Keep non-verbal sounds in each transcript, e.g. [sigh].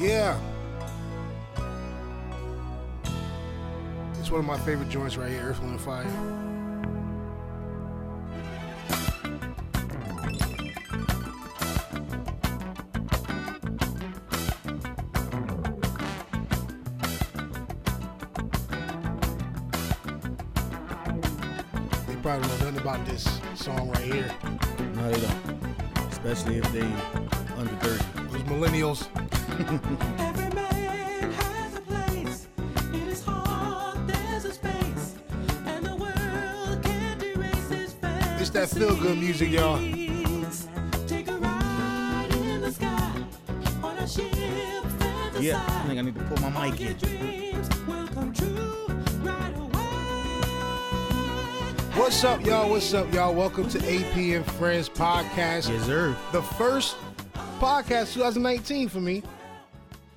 Yeah. It's one of my favorite joints right here, Earth, Wind, Fire. They probably know nothing about this song right here. No, they don't. Especially if they under 30. Those millennials. Every man has a place. In his heart, there's a space. And the world can't erase his It's that feel-good music, y'all. Take a ride in the sky on a ship. Yeah, I think I need to pull my mic in. dreams will come true right away. What's up, y'all? What's up, y'all? Welcome to AP and Friends podcast. Yes, sir. The first podcast 2019 for me.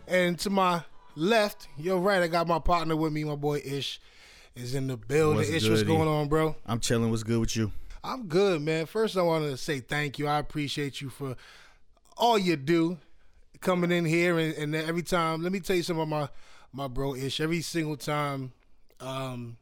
And to my left, you're right. I got my partner with me. My boy Ish is in the building. What's Ish, what's going on, bro? I'm chilling. What's good with you? I'm good, man. First, I want to say thank you. I appreciate you for all you do coming in here and, and every time. Let me tell you something about my my bro Ish. Every single time um,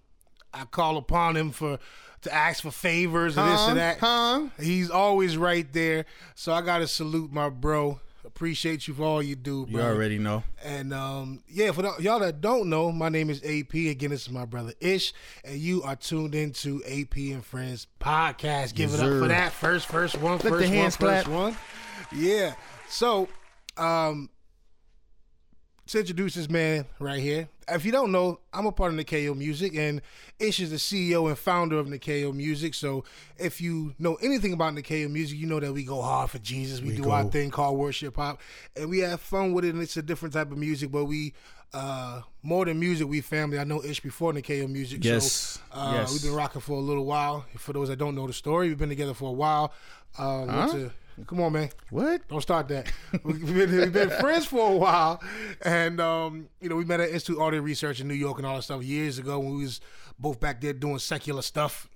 I call upon him for to ask for favors and this and that, Huh? he's always right there. So I gotta salute my bro. Appreciate you for all you do, You already know. And um, yeah, for the, y'all that don't know, my name is AP. Again, this is my brother Ish, and you are tuned into AP and Friends podcast. Give Yes, it up for that first, first one, the first one, hands first clap. one. Yeah. So, um, to introduce this man right here. If you don't know, I'm a part of Nikeo Music, and Ish is the CEO and founder of Nikeo Music. So, if you know anything about Nikeo Music, you know that we go hard for Jesus. We, We do our thing called worship pop, and we have fun with it. And it's a different type of music, but we uh more than music, we family. I know Ish before Nikeo Music. Yes. So, uh, Yes. we've been rocking for a little while. For those that don't know the story, we've been together for a while. Uh, went Huh? to- come on, man. What? Don't start that. [laughs] We've been, we've been friends for a while, and um, you know we met at Institute of Audio Research in New York and all that stuff years ago when we was both back there doing secular stuff.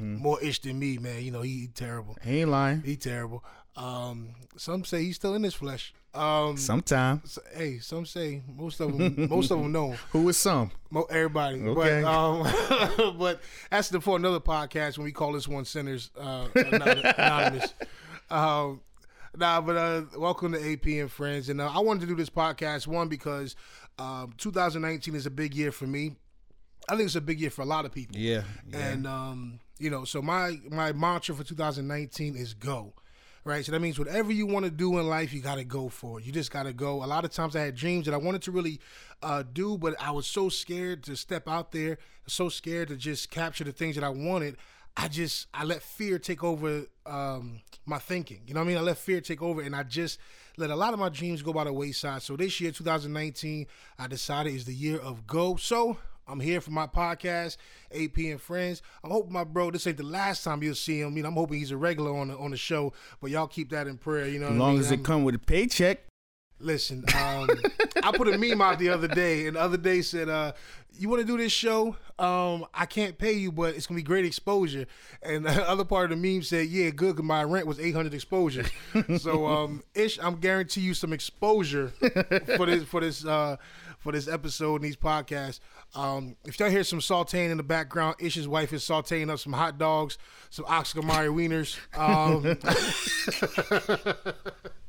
More ish than me, man. You know he, he terrible. He ain't lying. He terrible. Um, some say he's still in his flesh. Um, Sometime. s- hey, some say most of them. [laughs] most of them know him. Who is some? Mo- everybody. Okay. But um, [laughs] but that's the for another podcast when we call this one sinners uh, anonymous. Um, nah, but uh, welcome to AP and friends, and uh, I wanted to do this podcast one because um, 2019 is a big year for me. I think it's a big year for a lot of people. Yeah. yeah. And um, you know, so my my mantra for 2019 is go. Right, so that means whatever you want to do in life, you got to go for it. You just got to go. A lot of times I had dreams that I wanted to really uh, do, but I was so scared to step out there, so scared to just capture the things that I wanted. I just I let fear take over um, my thinking. You know what I mean? I let fear take over, and I just let a lot of my dreams go by the wayside. So this year, 2019, I decided is the year of go. So I'm here for my podcast, AP and Friends. I'm hoping my bro, this ain't the last time you'll see him. You know, I'm hoping he's a regular on the on the show. But y'all keep that in prayer. You know, as what I long mean? as I'm- it come with a paycheck. Listen, um, I put a meme out the other day, and the other day said, uh, "You want to do this show? Um, I can't pay you, but it's gonna be great exposure." And the [laughs] other part of the meme said, "Yeah, good, 'cause my rent was 800 exposures." so, um, Ish, I'm guarantee you some exposure for this for this uh, for this episode and these podcasts. Um, if y'all hear some sauteing in the background, Ish's wife is sauteing up some hot dogs, some Oscar Mayer wieners. Um, [laughs]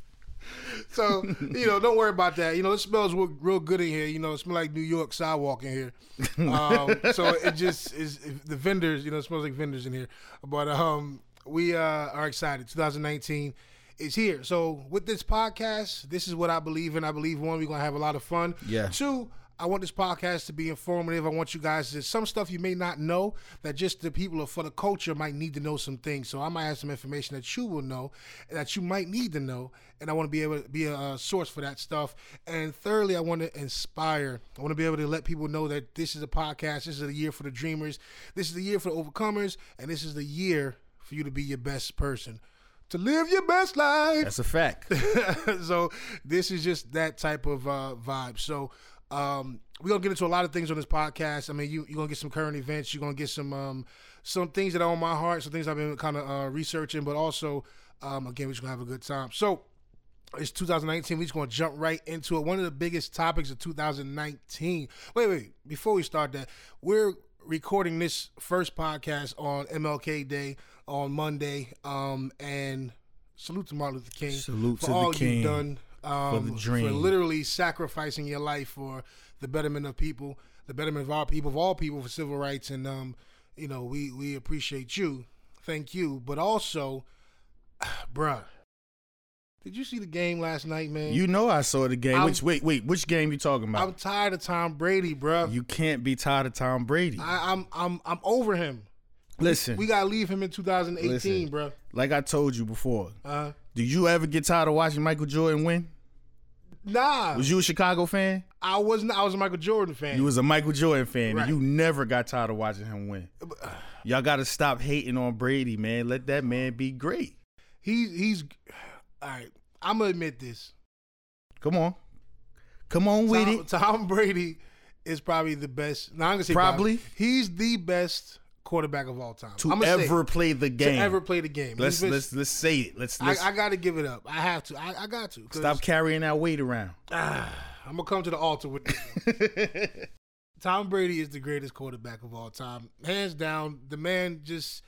So you know, don't worry about that. You know, it smells real, good in here. You know, it smells like New York sidewalk in here. Um, so it just is the vendors. You know, it smells like vendors in here. But um, we uh, are excited. 2019 is here. So with this podcast, this is what I believe in. I believe one, we're gonna have a lot of fun. Yeah. Two. I want this podcast to be informative. I want you guys to some stuff you may not know that just the people of for the culture might need to know some things. So I might have some information that you will know that you might need to know, and I want to be able to be a, uh source for that stuff. And thirdly, I want to inspire. I want to be able to let people know that this is a podcast. This is a year for the dreamers. This is the year for the overcomers, and this is the year for you to be your best person, to live your best life That's a fact. [laughs] so this is just that type of uh, vibe. So um, we're gonna get into a lot of things on this podcast. I mean, you you're gonna get some current events. You're gonna get some um, some things that are on my heart. Some things I've been kind of uh, researching, but also um, again, we're just gonna have a good time. So It's 2019. We're just to jump right into it. One of the biggest topics of 2019. Wait, wait. Before we start that, we're recording this first podcast on MLK Day on Monday. Um, and salute to Martin Luther King Salute for all you've done um, the dream. for literally sacrificing your life for the betterment of people, the betterment of our people, of all people, for civil rights. And um, you know, we we appreciate you. Thank you. But also, [sighs] bruh, did you see the game last night, man? You know I saw the game. I'm- which wait, wait, which game you talking about? I'm tired of Tom Brady, bruh. you can't be tired of Tom Brady. I, I'm I'm I'm over him. Listen, We gotta leave him in 2018, Listen. bruh. like I told you before. Uh, Did you ever get tired of watching Michael Jordan win? Nah, Was you a Chicago fan? I wasn't. I was a Michael Jordan fan. You was a Michael Jordan fan, Right. and you never got tired of watching him win. Uh, Y'all got to stop hating on Brady, man. Let that man be great. He's he's all right. I'm gonna admit this. Come on, come on with Tom, it. Tom Brady is probably the best. No, I'm gonna say Probably. He's the best quarterback of all time. To gonna say ever play the game. to ever play the game. let's let's let's say it. Let's, I, let's I got to give it up. I have to. I, I got to. stop carrying that weight around. [sighs] I'm gonna come to the altar with this. [laughs] Tom Brady is the greatest quarterback of all time, hands down. The man just.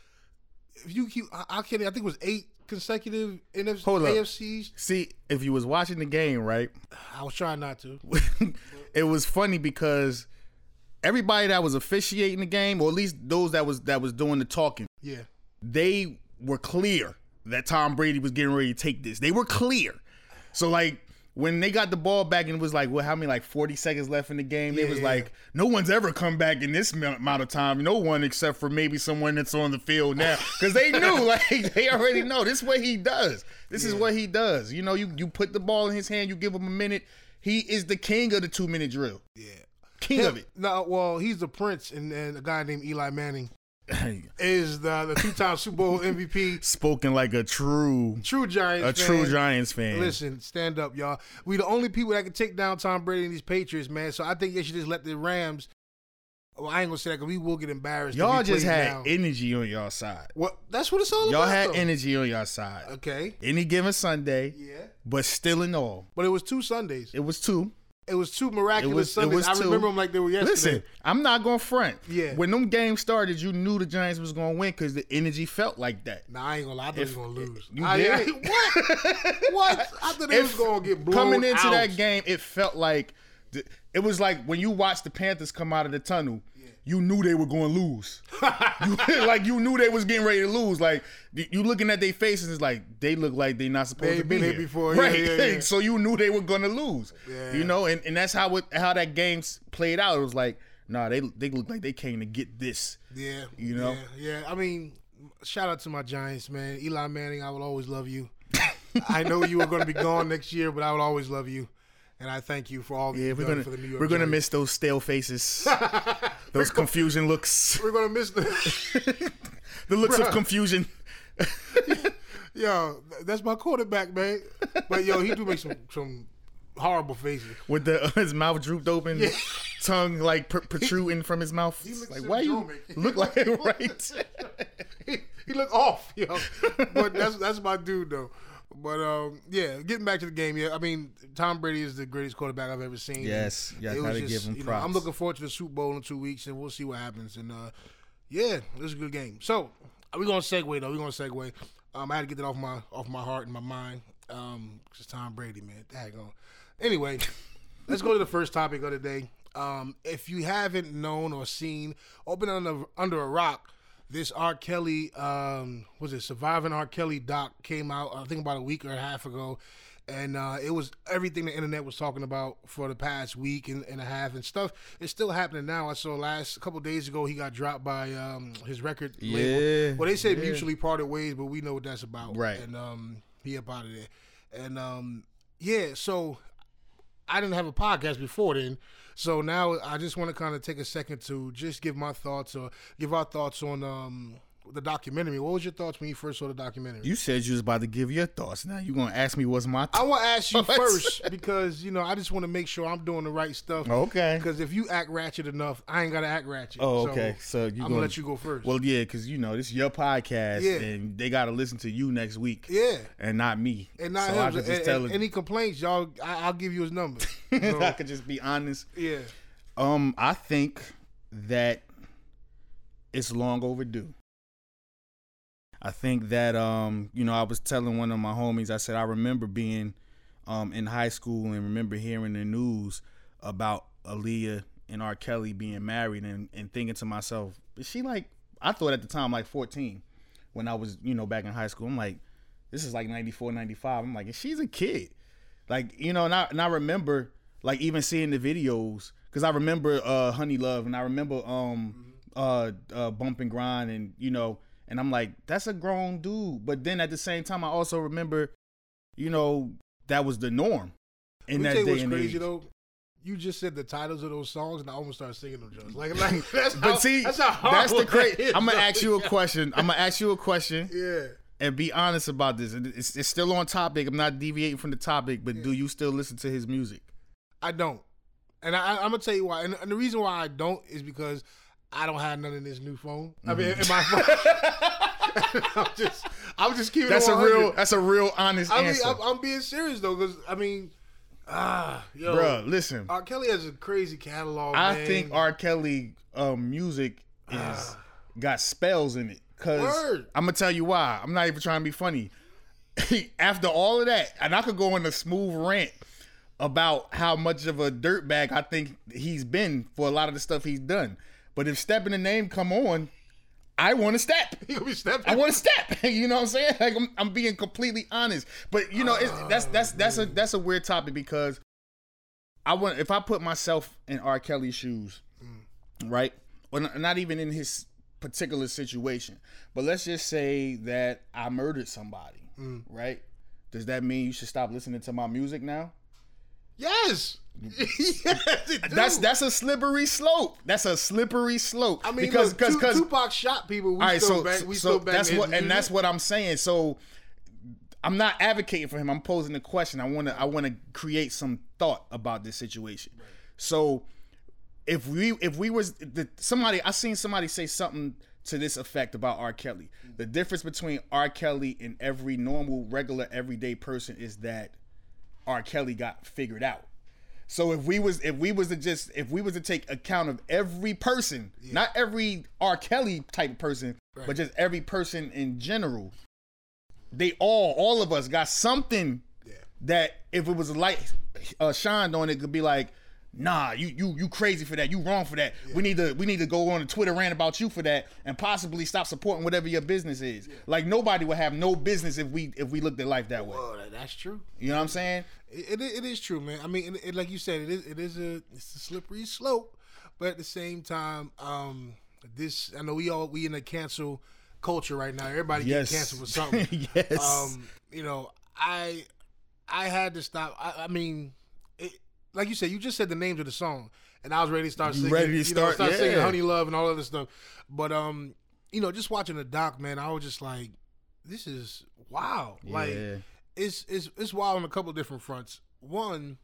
If you keep, I, I can't. I think it was eight consecutive NFC, Hold up. AFCs. See, if you was watching the game, right, I was trying not to. [laughs] it was funny because everybody that was officiating the game, or at least those that was that was doing the talking, Yeah. they were clear that Tom Brady was getting ready to take this. They were clear. So like when they got the ball back and it was like, what, how many like 40 seconds left in the game? They Yeah, was yeah. like, no one's ever come back in this amount of time. No one except for maybe someone that's on the field now. [laughs] Because they knew, [laughs] like they already know. This is what he does. This is what he does. You know, you, you put the ball in his hand, you give him a minute. He is the king of the two minute drill. Yeah. King of it. No, well, he's the prince, and, and a guy named Eli Manning [laughs] is the, the two-time Super Bowl MVP. Spoken like a true True Giants. a true. Giants fan. Listen, stand up, y'all. We the only people that can take down Tom Brady and these Patriots, man. So I think they should just let the Rams. Well, I ain't gonna say that because we will get embarrassed. Y'all just had down. energy on y'all side. What? That's what it's all about. Y'all about. had though. energy on y'all side. Okay. Any given Sunday, Yeah. but still in all, But it was two Sundays. it was two. It was two miraculous was- Sundays. I two. remember them like they were yesterday. Listen, I'm not going to front. Yeah. When them games started, you knew the Giants was going to win because the energy felt like that. Nah, I ain't gonna lie. I thought If- he was gonna lose. you I, did? [laughs] What? what? I thought they was gonna get blown Coming into out. that game, it felt like the, it was like when you watched the Panthers come out of the tunnel. You knew they were going to lose. [laughs] you, [laughs] like you knew they was getting ready to lose. Like you looking at their faces, it's like they look like they not supposed They to be been here before. Right? yeah, [laughs] yeah. so you knew they were going to lose. Yeah. You know, and, and that's how it, how that game played out. It was like, nah, they they look like they came to get this. Yeah, You know? Yeah, yeah. I mean, shout out to my Giants, man. Eli Manning, I will always love you. I know you are going to be gone next year, but I will always love you, and I thank you for all Yeah, we're gonna for the New York. we're gonna miss those stale faces, those confusion looks, We're gonna miss the. [laughs] the looks Bruh. of confusion. [laughs] yo, that's my quarterback, man. But yo, he do make some some horrible faces. with the uh, his mouth drooped open, tongue like pr- [laughs] protruding from his mouth. looks like why you look like right? he, he look off, yo. But that's that's my dude though. But um, yeah, getting back to the game, yeah. I mean, Tom Brady is the greatest quarterback I've ever seen. Yes, yeah, gotta give him you know, I'm looking forward to the Super Bowl in two weeks, and we'll see what happens. And uh, yeah, it was a good game. So we're gonna segue though. We're gonna segue. Um, I had to get that off my off my heart and my mind. Um, it's Tom Brady, man. Daggone. Anyway, [laughs] let's go to the first topic of the day. Um, if you haven't known or seen open under under a rock, this R. Kelly, um, was it Surviving R. Kelly doc came out, I think about a week or a half ago. And uh, it was everything the internet was talking about for the past week and, and a half and stuff. It's still happening now. I saw last a couple days ago he got dropped by um, his record label. Yeah, label. Well, they said yeah. mutually parted ways, but we know what that's about. Right. And um, he up out of there. And um, yeah, so I didn't have a podcast before then. So now I just want to kind of take a second to just give my thoughts or give our thoughts on um, the documentary. What was your thoughts when you first saw the documentary? You said you was about to give your thoughts. Now you gonna ask me what's my I want to ask you [laughs] first because you know I just want to make sure I'm doing the right stuff. Okay. Because if you act ratchet enough, I ain't gotta act ratchet. Oh, okay. So you I'm gonna gonna let you go first. Well, yeah, because you know this is your podcast, Yeah. and they gotta listen to you next week. yeah, and not me. and not so him. Just And- tell and any complaints, y'all, I, I'll give you his number. [laughs] So, I could just be honest. yeah, Um, I think that it's long overdue. I think that um, you know, I was telling one of my homies, I said I remember being um in high school and remember hearing the news about Aaliyah and R. Kelly being married and, and thinking to myself, is she like I thought at the time like 14 when I was, you know, back in high school. I'm like, this is like 94, 95. I'm like, she's a kid. Like, you know, and I, and I remember like even seeing the videos because I remember uh Honey Love and I remember um uh, uh Bump and Grind and you know and I'm like that's a grown dude but then at the same time I also remember you know that was the norm in Let me that tell you day what's and crazy age. though. You just said the titles of those songs, and I almost started singing them. Just like, [laughs] like [laughs] that's But how, see, that's, how hard that's the that crazy. is, I'm gonna ask you a question. I'm gonna [laughs] ask you a question Yeah, and be honest about this. It's, it's still on topic. I'm not deviating from the topic, but do you still listen to his music? I don't, and I, I'm gonna tell you why. And, and the reason why I don't is because I don't have none in this new phone. I mean, in my phone. [laughs] I'm just, I'm just keeping. Mm-hmm. That's a real. That's a real honest I mean, answer, I'm, I'm being serious though, because I mean, ah, yo, Bruh, Listen, R. Kelly has a crazy catalog. I man. think R. Kelly um, music is got spells in it. Cause Word. I'm gonna tell you why. I'm not even trying to be funny. [laughs] After all of that, and I could go on a smooth rant about how much of a dirtbag I think he's been for a lot of the stuff he's done. But if Step in the Name come on, I want to step. [laughs] he be stepping. I want to step. [laughs] You know what I'm saying? Like I'm, I'm being completely honest. But you know, it's, that's that's that's a that's a weird topic because I want if I put myself in R. Kelly's shoes, mm. right? Or not, not even in his particular situation, but let's just say that I murdered somebody, mm. right? Does that mean you should stop listening to my music now? Yes. [laughs] yes. That's that's a slippery slope. That's a slippery slope. I mean, because because because Tupac shot people. We All right, so back. We so that's what, and that's what I'm saying. So I'm not advocating for him. I'm posing a question. I want to I want to create some thought about this situation. So if we if we was the, somebody, I seen somebody say something to this effect about R. Kelly. The difference between R. Kelly and every normal, regular, everyday person is that R. Kelly got figured out. So if we was if we was to just if we was to take account of every person, not every R. Kelly type person, but just every person in general, they all all of us got something that if it was a light uh, shined on it could be like, nah, you you you crazy for that, you wrong for that. We need to we need to go on a Twitter rant about you for that and possibly stop supporting whatever your business is. Like nobody would have no business if we if we looked at life that way. Oh, that's true. You know what I'm saying? It, it, it is true, man. I mean, it, it, like you said, it is it is a it's a slippery slope, but at the same time, um, this I know we all we in a cancel culture right now. Everybody Yes. get canceled for [laughs] something. yes. um, you know, I I had to stop. I, I mean, like you said, you just said the names of the song, and I was ready to start singing. ready to you know, start? start singing "Honey Love" and all other stuff. But um, you know, just watching the doc, man, I was just like, this is wow. Like Yeah. it's it's it's wild on a couple different fronts. One,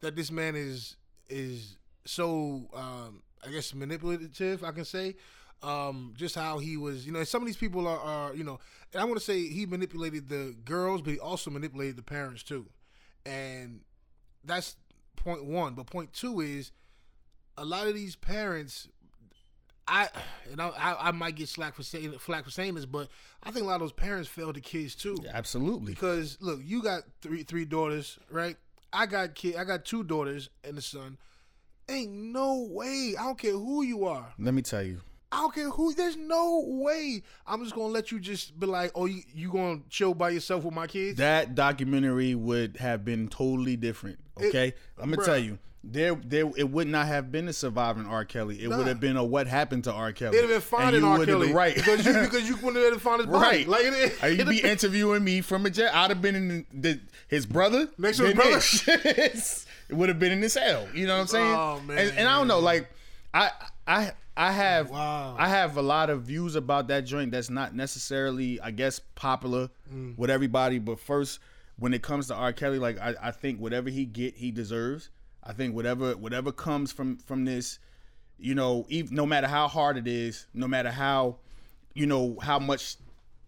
that this man is is so um, I guess manipulative. I can say. Um, just how he was, you know, some of these people are, are you know, and I want to say he manipulated the girls, but he also manipulated the parents too, and that's point one. But point two is a lot of these parents. I and I, I, I might get slack for saying flack for saying this, but I think a lot of those parents failed the kids too. Absolutely. Because look, you got three three daughters, right? I got kid, I got two daughters and a son. Ain't no way. I don't care who you are. Let me tell you. I don't care who. There's no way. I'm just gonna let you just be like, oh, you you gonna chill by yourself with my kids? That documentary would have been totally different. Okay, I'm gonna bruh. tell you. There, there, it would not have been a surviving R. Kelly. It Nah. would have been a what happened to R. Kelly. It'd have been finding R. Kelly, been right? Because you [laughs] because you wouldn't have found his body. right. Like it, Uh, You'd be interviewing me from a jet. I'd have been in the, his brother Next to his brother? [laughs] it would have been in this hell. You know what I'm saying? Oh, man. And, and I don't know. Like I, I, I have Wow. I have a lot of views about that joint that's not necessarily, I guess, popular with everybody. But first, when it comes to R. Kelly, like I, I think whatever he get, he deserves. I think whatever whatever comes from from this, you know, even, no matter how hard it is, no matter how, you know, how much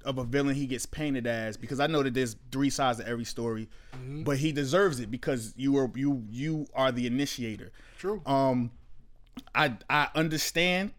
of a villain he gets painted as, because I know that there's three sides to every story, but he deserves it because you are you you are the initiator. True. Um, I I understand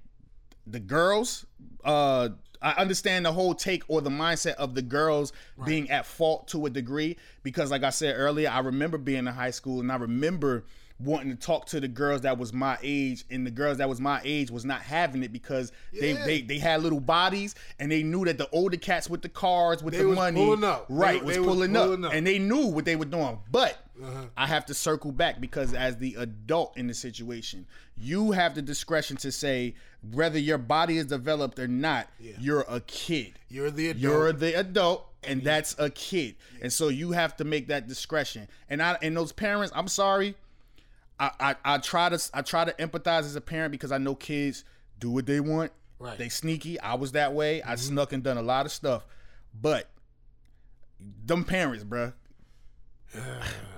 the girls. Uh, I understand the whole take or the mindset of the girls being at fault to a degree because, like I said earlier, I remember being in high school and I remember wanting to talk to the girls that was my age and the girls that was my age was not having it because they, Yeah. they they had little bodies and they knew that the older cats with the cars with They the was money pulling up. They- right they was was pulling, up, pulling up. and they knew what they were doing but Uh-huh. I have to circle back because as the adult in the situation, you have the discretion to say whether your body is developed or not. You're a kid. You're the adult. You're the adult, and that's a kid, and so you have to make that discretion. And I and those parents, I'm sorry. I, I, I try to I try to empathize as a parent because I know kids do what they want. Right. Mm-hmm. They sneaky. I was that way. I snuck and done a lot of stuff, but them parents, bruh. [sighs]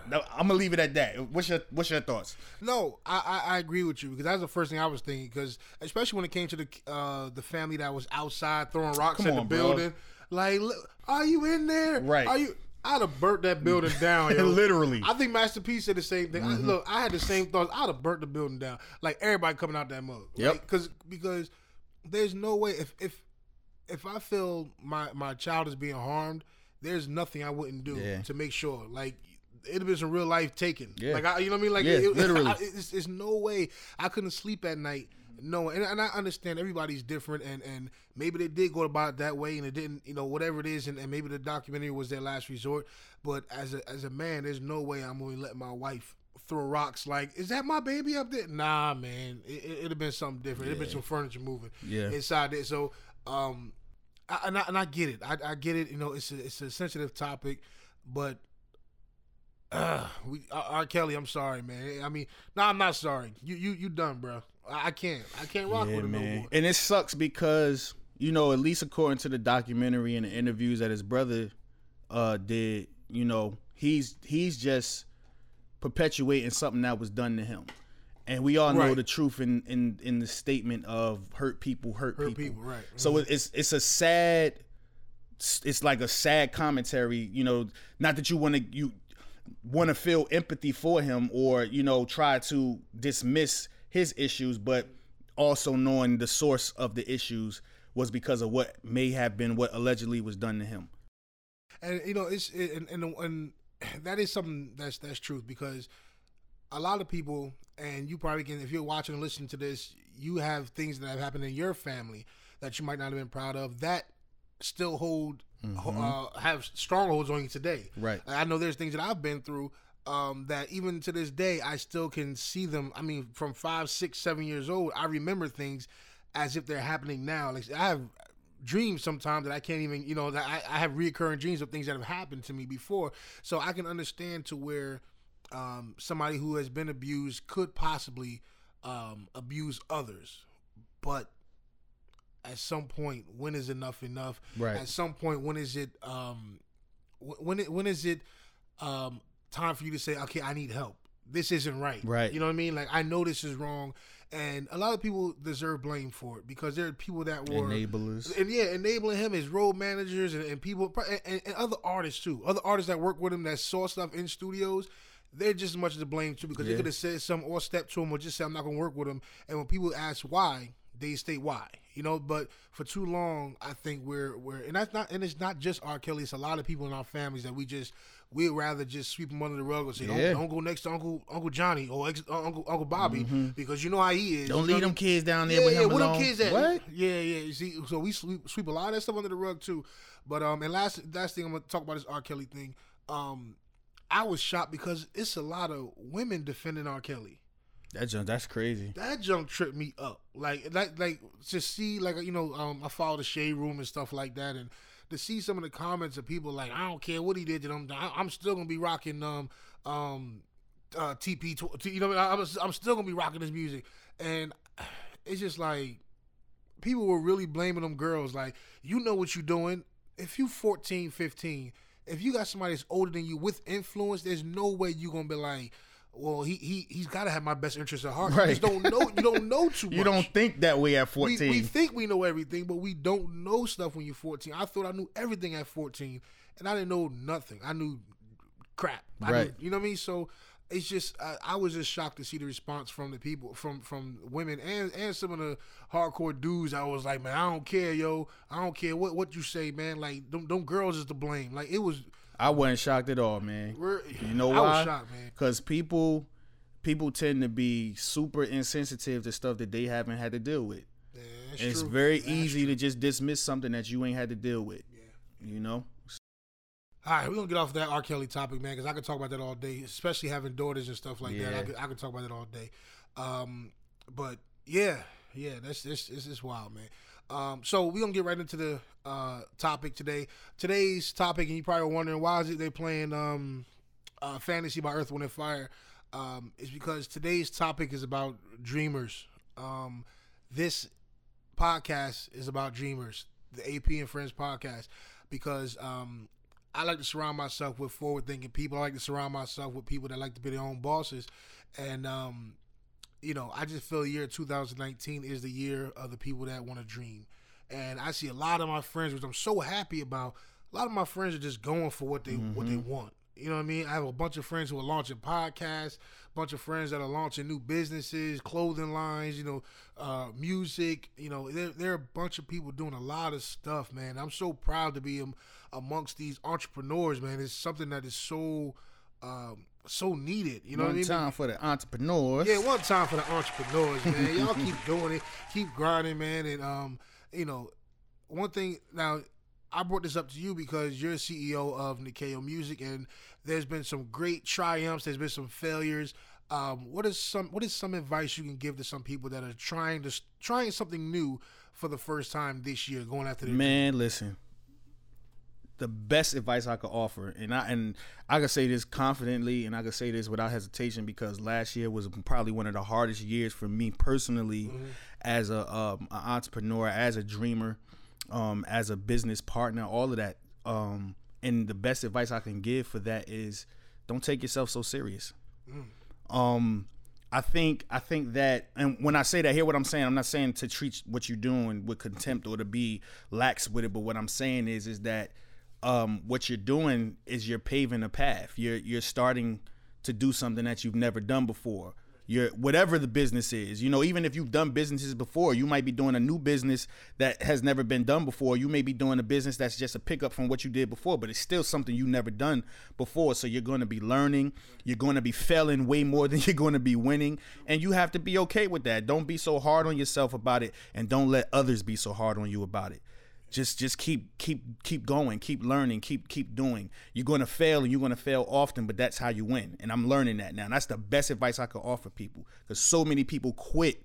No, I'm gonna leave it at that. What's your What's your thoughts? No, I, I I agree with you because that's the first thing I was thinking. Because especially when it came to the uh the family that was outside throwing rocks Come at the on, bro. building, like, look, are you in there? Right. Are you? I'd have burnt that building [laughs] down. Literally. I think Master P said the same thing. Mm-hmm. look, I had the same thoughts. I'd have burnt the building down. Like everybody coming out that mug. Yep. Because because there's no way if if if I feel my my child is being harmed, there's nothing I wouldn't do Yeah. to make sure. Like it'd have been some real life taken. Yeah. Like I, you know what I mean? Like Yeah, it, literally. I, it's, it's no way I couldn't sleep at night. No, and, and I understand everybody's different, and, and maybe they did go about it that way, and it didn't, you know, whatever it is, and, and maybe the documentary was their last resort. But as a as a man, there's no way I'm going to let my wife throw rocks. Like, is that my baby up there? Nah, man, it, it, it'd have been something different. It'd have been some furniture moving Yeah. inside there. So, um, I, and I and I get it. I, I get it. You know, it's a it's a sensitive topic, but uh, we R. R. Kelly. I'm sorry, man. I mean, no, I'm not sorry. You you you done, bro. I, can't. I can't rock with him no more. And it sucks because you know, at least according to the documentary and the interviews that his brother uh did, you know, he's he's just perpetuating something that was done to him. And we all know the truth in, in in the statement of hurt people hurt, Hurt people. people, right. So it- it's it's a sad it's like a sad commentary, you know, not that you want to you want to feel empathy for him or you know try to dismiss his issues but also knowing the source of the issues was because of what may have been what allegedly was done to him. And you know it's it, and, and and [clears throat] that is something that's that's truth because a lot of people and you probably can if you're watching and listening to this you have things that have happened in your family that you might not have been proud of that still hold uh, have strongholds on you today. Right. i know there's things that i've been through um, that even to this day i still can see them i mean from five six seven years old i remember things as if they're happening now like i have dreams sometimes that I can't even, you know, that I, I have reoccurring dreams of things that have happened to me before. So I can understand to where um, somebody who has been abused could possibly um, abuse others. But at some point, when is enough enough? Right. At some point, when is it, um, when it, when is it um, time for you to say, okay, I need help. This isn't right. Right. You know what I mean? Like I know this is wrong, and a lot of people deserve blame for it because there are people that were enablers and yeah, enabling him as road managers and, and people and, and, other artists too. Other artists that work with him that saw stuff in studios, they're just as much to blame too because they could have said something or stepped to him or just said I'm not gonna work with him. And when people ask why, they state why. You know, but for too long, I think we're we're and that's not and it's not just R. Kelly. It's a lot of people in our families that we just we'd rather just sweep them under the rug and say Yeah. don't, don't go next to Uncle Uncle Johnny or ex, uh, Uncle Uncle Bobby because you know how he is. Mm-hmm. don't leave them what I mean? kids down there Yeah, with yeah, him where them kids at? what Yeah, yeah. You see, so we sweep, sweep a lot of that stuff under the rug too. But um, and last last thing I'm gonna talk about is R. Kelly thing. Um, I was shocked because it's a lot of women defending R. Kelly. That junk, that's crazy That junk tripped me up. Like like like to see like you know um I follow the shade room and stuff like that and to see some of the comments of people like I don't care what he did to them I'm still gonna be rocking um um uh TP you know I'm I'm still gonna be rocking his music and it's just like people were really blaming them girls. Like, you know what you're doing. If you 14, 15, if you got somebody that's older than you with influence, there's no way you're gonna be like, well, he he he's got to have my best interest at heart. You Right. just don't know. You don't know [laughs] too much. You don't think that way at We, 14. we think we know everything, but we don't know stuff when you're 14. I thought I knew everything at 14, and I didn't know nothing. I knew crap. I Right. Knew, you know what I mean? So it's just I, I was just shocked to see the response from the people, from from women and and some of the hardcore dudes. I was like, man, I don't care, yo. I don't care what what you say, man. Like, them, them girls is to blame. Like, it was. I wasn't shocked at all, man. We're, You know I why? was shocked, man. Because people, people tend to be super insensitive to stuff that they haven't had to deal with. Yeah, it's true. very That's easy true. to just dismiss something that you ain't had to deal with. Yeah. You know. All right, we're gonna get off that R. Kelly topic, man, because I could talk about that all day, especially having daughters and stuff like that. I Yeah. could, I could talk about that all day. Um, but yeah, yeah, that's this this is wild, man. Um, so we're gonna get right into the uh, topic today. Today's topic, and you probably wondering why is it they playing um, uh, fantasy by Earth, Wind, and Fire? Um, is because today's topic is about dreamers. Um, this podcast is about dreamers, the AP and Friends podcast, because um, I like to surround myself with forward thinking people. I like to surround myself with people that like to be their own bosses. And, um, you know, I just feel the year 2019 is the year of the people that want to dream. And I see a lot of my friends, which I'm so happy about. A lot of my friends are just going for what they what they want. You know what I mean? I have a bunch of friends who are launching podcasts, a bunch of friends that are launching new businesses, clothing lines, you know, uh, music. You know, there, there are a bunch of people doing a lot of stuff, man. I'm so proud to be amongst these entrepreneurs, man. It's something that is so um, so needed. You know One what I mean? time for the entrepreneurs. Yeah, one time for the entrepreneurs, man. [laughs] Y'all keep doing it, keep grinding, man. And um, you know, one thing now, I brought this up to you because you're CEO of Nikeo Music, and there's been some great triumphs. There's been some failures. Um, what is some what is some advice you can give to some people that are trying to trying something new for the first time this year, going after their Man, listen. The best advice I could offer, and I and I could say this confidently, and I could say this without hesitation, because last year was probably one of the hardest years for me personally, as a um, an entrepreneur, as a dreamer, um, as a business partner, all of that. Um, and the best advice I can give for that is, don't take yourself so serious. Um, I think I think that, and when I say that, hear what I'm saying. I'm not saying to treat what you're doing with contempt or to be lax with it, but what I'm saying is, is that um, what you're doing is you're paving a path. You're you're starting to do something that you've never done before. You're whatever the business is. You know, even if you've done businesses before, you might be doing a new business that has never been done before. You may be doing a business that's just a pickup from what you did before, but it's still something you've never done before. So you're going to be learning. You're going to be failing way more [laughs] than you're going to be winning, and you have to be okay with that. Don't be so hard on yourself about it, and don't let others be so hard on you about it just just keep keep keep going keep learning keep keep doing. You're going to fail and you're going to fail often but that's how you win. And i'm learning that now. And that's the best advice i could offer people because so many people quit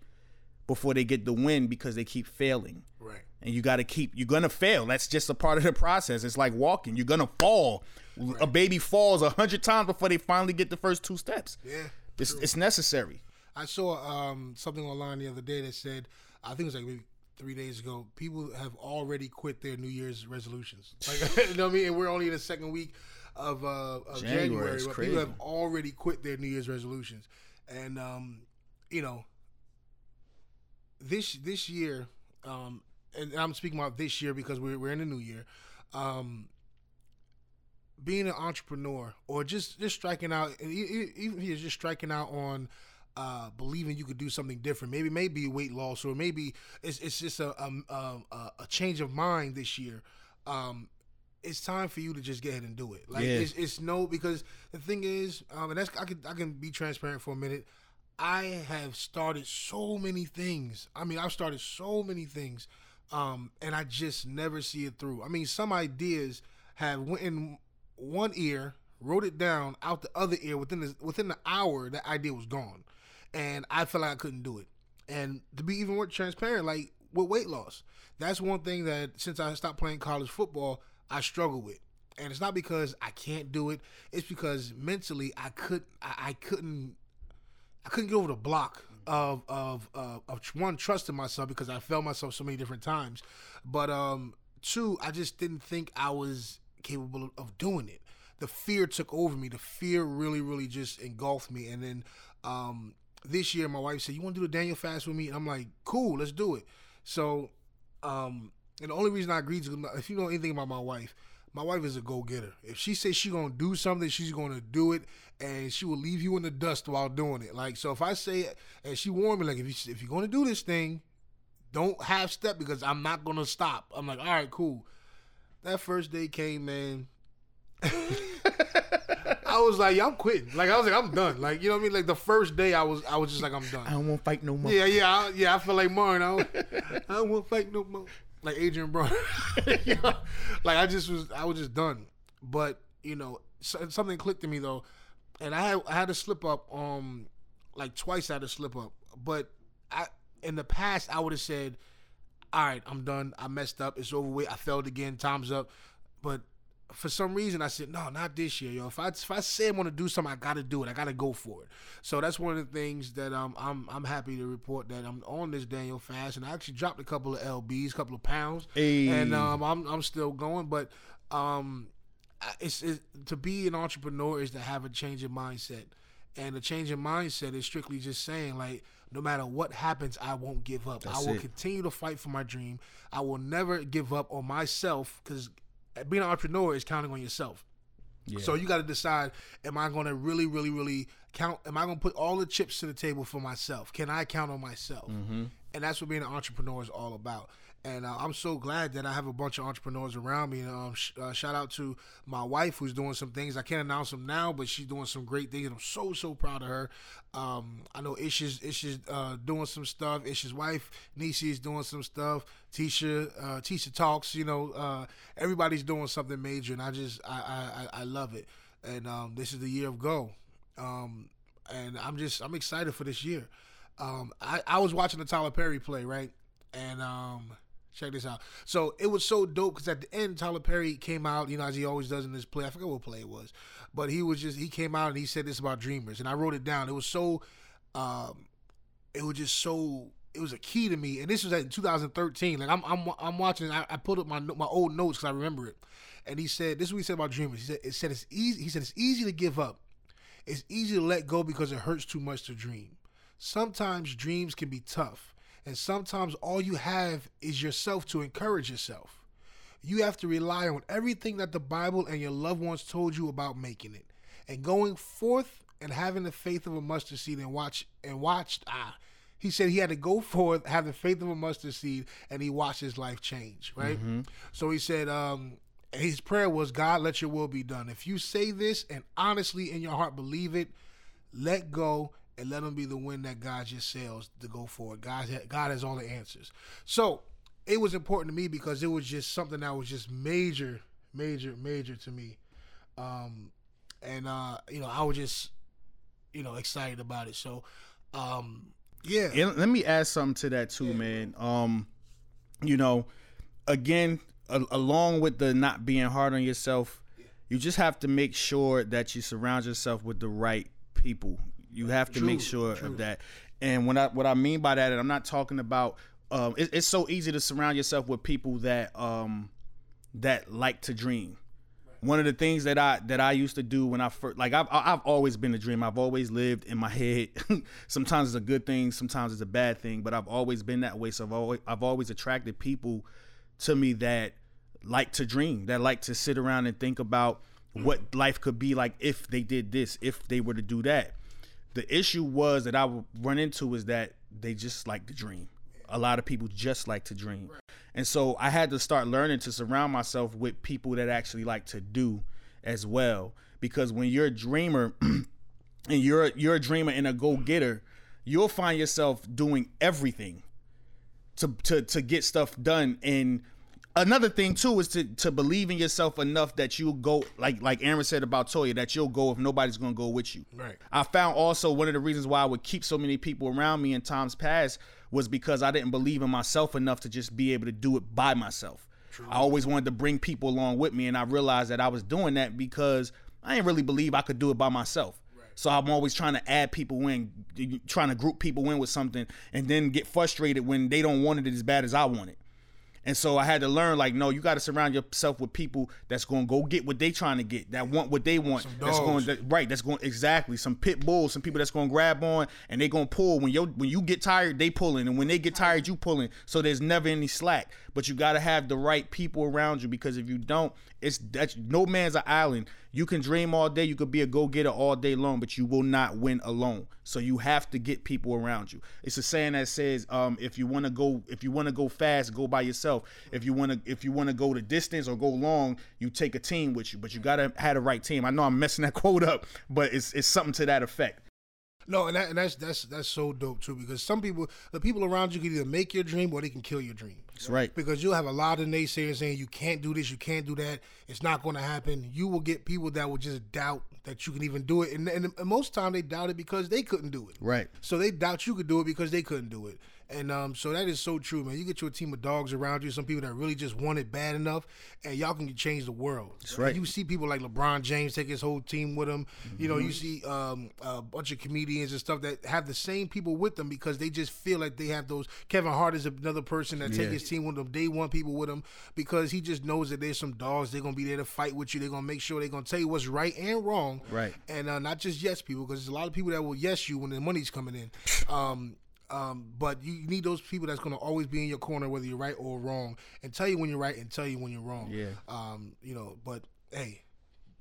before they get the win because they keep failing. Right. and you got to keep you're gonna fail. That's just a part of the process. It's like walking. You're gonna fall. A baby falls a hundred times before they finally get the first two steps. Yeah. it's, it's necessary. I saw um, something online the other day that said, I think it was like maybe three days ago, people have already quit their New Year's resolutions. [laughs] Like, [laughs] you know what I mean? And we're only in the second week of, uh, of January, January, people have already quit their New Year's resolutions. And, um, you know, this this year, um, and I'm speaking about this year because we're, we're in the new year, um, being an entrepreneur or just just striking out, even if you're just striking out on uh, believing you could do something different, maybe maybe weight loss or maybe it's it's just a um, um, a, a change of mind this year. Um, it's time for you to just get ahead and do it. Like Yeah. it's, it's no because the thing is, um, and that's I can I can be transparent for a minute. I have started so many things. I mean, I've started so many things, um, and I just never see it through. I mean, some ideas have went in one ear, wrote it down out the other ear within the within the hour. That idea was gone, and I felt like I couldn't do it. And to be even more transparent, like with weight loss, that's one thing that since I stopped playing college football, I struggle with. And it's not because I can't do it; it's because mentally I could I, I couldn't I couldn't get over the block of of uh, of one trusting myself because I failed myself so many different times, but um, two, I just didn't think I was capable of doing it. The fear took over me. The fear really, really just engulfed me. And then um, this year, my wife said, "You want to do the Daniel fast with me?" And I'm like, "Cool, let's do it." So, um, and the only reason I agreed to, if you know anything about my wife, my wife is a go getter. If she says she's gonna do something, she's gonna do it, and she will leave you in the dust while doing it. Like so, if I say and she warned me, like if you if you're gonna do this thing, don't half step because I'm not gonna stop. I'm like, all right, cool. That first day came, man. [laughs] I was like, yeah, I'm quitting. Like I was like, I'm done. Like you know what I mean? Like the first day, I was I was just like, I'm done. I don't want to fight no more. Yeah, yeah, I, yeah. I feel like Martin. I, don't- [laughs] I don't want to fight no more. Like Adrian Brown. [laughs] You know? Like I just was, I was just done. But you know, so, something clicked to me though, and I had I had to slip up. Um, like twice I had a slip up. But I in the past I would have said, all right, I'm done. I messed up. It's over with. I failed again. Time's up. But for some reason, I said, no, not this year, yo. If I if I say I'm gonna do something, I gotta do it. I gotta go for it. So that's one of the things that um, I'm I'm happy to report that I'm on this Daniel fast, and I actually dropped a couple of lbs, a couple of pounds, Hey. and um, I'm I'm still going. But um, it's, it's to be an entrepreneur is to have a change in mindset, and a change in mindset is strictly just saying like. No matter what happens, I won't give up. I will it. continue to fight for my dream. I will never give up on myself because being an entrepreneur is counting on yourself. So you got to decide: Am I going to really, really, really count? Am I going to put all the chips to the table for myself? Can I count on myself? Mm-hmm. And that's what being an entrepreneur is all about. And uh, I'm so glad that I have a bunch of entrepreneurs around me. And um, sh- uh, shout out to my wife who's doing some things. I can't announce them now, but she's doing some great things. And I'm so so proud of her. Um, I know Ish's Ish's uh, doing some stuff. Ish's wife Nisi is doing some stuff. Tisha uh, Tisha talks. You know, uh, everybody's doing something major, and I just I I, I I love it. And um, this is the year of go. Um, and I'm just I'm excited for this year. Um, I, I was watching the Tyler Perry play, right? And um, check this out. So it was so dope because at the end, Tyler Perry came out, you know, as he always does in this play. I forget what play it was, but he was just he came out and he said this about dreamers, and I wrote it down. It was so, um, it was just so. It was a key to me, and this was in 2013. Like I'm, I'm, I'm watching. I, I pulled up my my old notes because I remember it. And he said, "This is what he said about dreamers." He said, "It said it's easy." He said, "It's easy to give up. It's easy to let go because it hurts too much to dream. Sometimes dreams can be tough, and sometimes all you have is yourself to encourage yourself. You have to rely on everything that the Bible and your loved ones told you about making it, and going forth and having the faith of a mustard seed and watch and watched. Ah, he said he had to go forth, have the faith of a mustard seed, and he watched his life change. Right. So he said, um, his prayer was, God, let your will be done. If you say this and honestly in your heart believe it, let go and let them be the wind that guides your sails to go forward. God, God has all the answers. So it was important to me because it was just something that was just major, major, major to me. Um, and uh, you know, I was just, you know, excited about it. So, um, yeah, And let me add something to that too, man. Um, you know, again, a- along with the not being hard on yourself, you just have to make sure that you surround yourself with the right people. You have to make True, sure of that. And when I what I mean by that, and I'm not talking about. Um, it, it's so easy to surround yourself with people that um, that like to dream. One of the things that I that I used to do when I first like I've I've always been a dream. I've always lived in my head. [laughs] sometimes it's a good thing, sometimes it's a bad thing, but I've always been that way. So I've always I've always attracted people to me that like to dream, that like to sit around and think about what life could be like if they did this, if they were to do that. The issue was that I would run into is that they just like to dream. A lot of people just like to dream. And so I had to start learning to surround myself with people that actually like to do as well. Because when you're a dreamer [clears throat] and you're you're a dreamer and a go-getter, you'll find yourself doing everything to to to get stuff done and another thing too is to to believe in yourself enough that you'll go like like Aaron said about Toya that you'll go if nobody's gonna go with you. Right. I found also one of the reasons why I would keep so many people around me in times past was because I didn't believe in myself enough to just be able to do it by myself. True. I always wanted to bring people along with me, and I realized that I was doing that because I didn't really believe I could do it by myself. So I'm always trying to add people in, trying to group people in with something, and then get frustrated when they don't want it as bad as I want it. And so I had to learn, like, no, you got to surround yourself with people that's going to go get what they trying to get, that want what they want. That's going, that, right? That's going exactly some pit bulls, some people that's going to grab on and they going to pull. When you when you get tired, they pulling, and when they get tired, you pulling. So there's never any slack. But you got to have the right people around you because if you don't, it's that's no man's an island. You can dream all day, you could be a go getter all day long, but you will not win alone. So you have to get people around you. It's a saying that says, um, if you want to go, if you want to go fast, go by yourself. If you want to, if you want to go the distance or go long, you take a team with you. But you gotta have the right team. I know I'm messing that [laughs] quote up, but it's it's something to that effect. No, and, that, and that's that's that's so dope too because some people, the people around you can either make your dream or they can kill your dream. That's right. Because you'll have a lot of naysayers saying you can't do this, you can't do that, it's not going to happen. You will get people that will just doubt that you can even do it, and, and, and most time they doubt it because they couldn't do it. Right. So they doubt you could do it because they couldn't do it. And um, so that is so true, man. You get your team of dogs around you, some people that really just want it bad enough, and y'all can change the world. That's right. You see people like LeBron James take his whole team with him. You know, you see um, a bunch of comedians and stuff that have the same people with them because they just feel like they have those. Kevin Hart is another person that take his team with them. They want people with him because he just knows that there's some dogs. They're gonna be there to fight with you. They're gonna make sure they're gonna tell you what's right and wrong. Right. And uh, not just yes people because there's a lot of people that will yes you when the money's coming in. Um, um, but you need those people that's going to always be in your corner, whether you're right or wrong, and tell you when you're right and tell you when you're wrong. Yeah. Um, you know, but hey,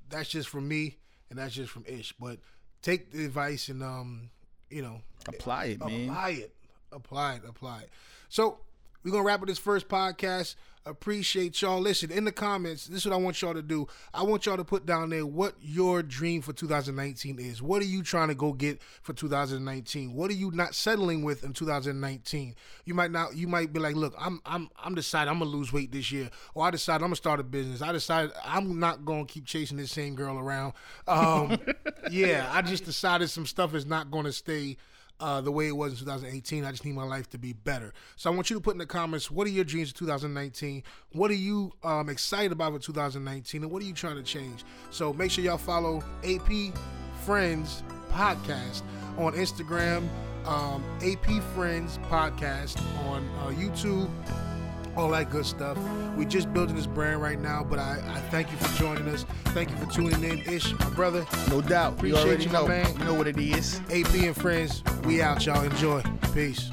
that's just from me, and that's just from Ish. But take the advice and um, you know, Apply it, man. apply it, apply it, apply it. So we're gonna wrap up this first podcast. Appreciate y'all. Listen in the comments. This is what I want y'all to do. I want y'all to put down there what your dream for 2019 is. What are you trying to go get for 2019? What are you not settling with in 2019? You might not. You might be like, look, I'm I'm I'm decided I'm gonna lose weight this year, or I decided I'm gonna start a business. I decided I'm not gonna keep chasing this same girl around. Um, [laughs] yeah, I just decided some stuff is not gonna stay uh, the way it was in 2018. I just need my life to be better. So I want you to put in the comments what are your dreams for 2019? What are you um, excited about for 2019? And what are you trying to change? So make sure y'all follow AP Friends Podcast on Instagram, um, AP Friends Podcast on uh, YouTube. All that good stuff. We're just building this brand right now, but I, I thank you for joining us. Thank you for tuning in. Ish, my brother. No doubt. Appreciate you you, my know. man. You know what it is. AP and friends, we out, y'all. Enjoy. Peace.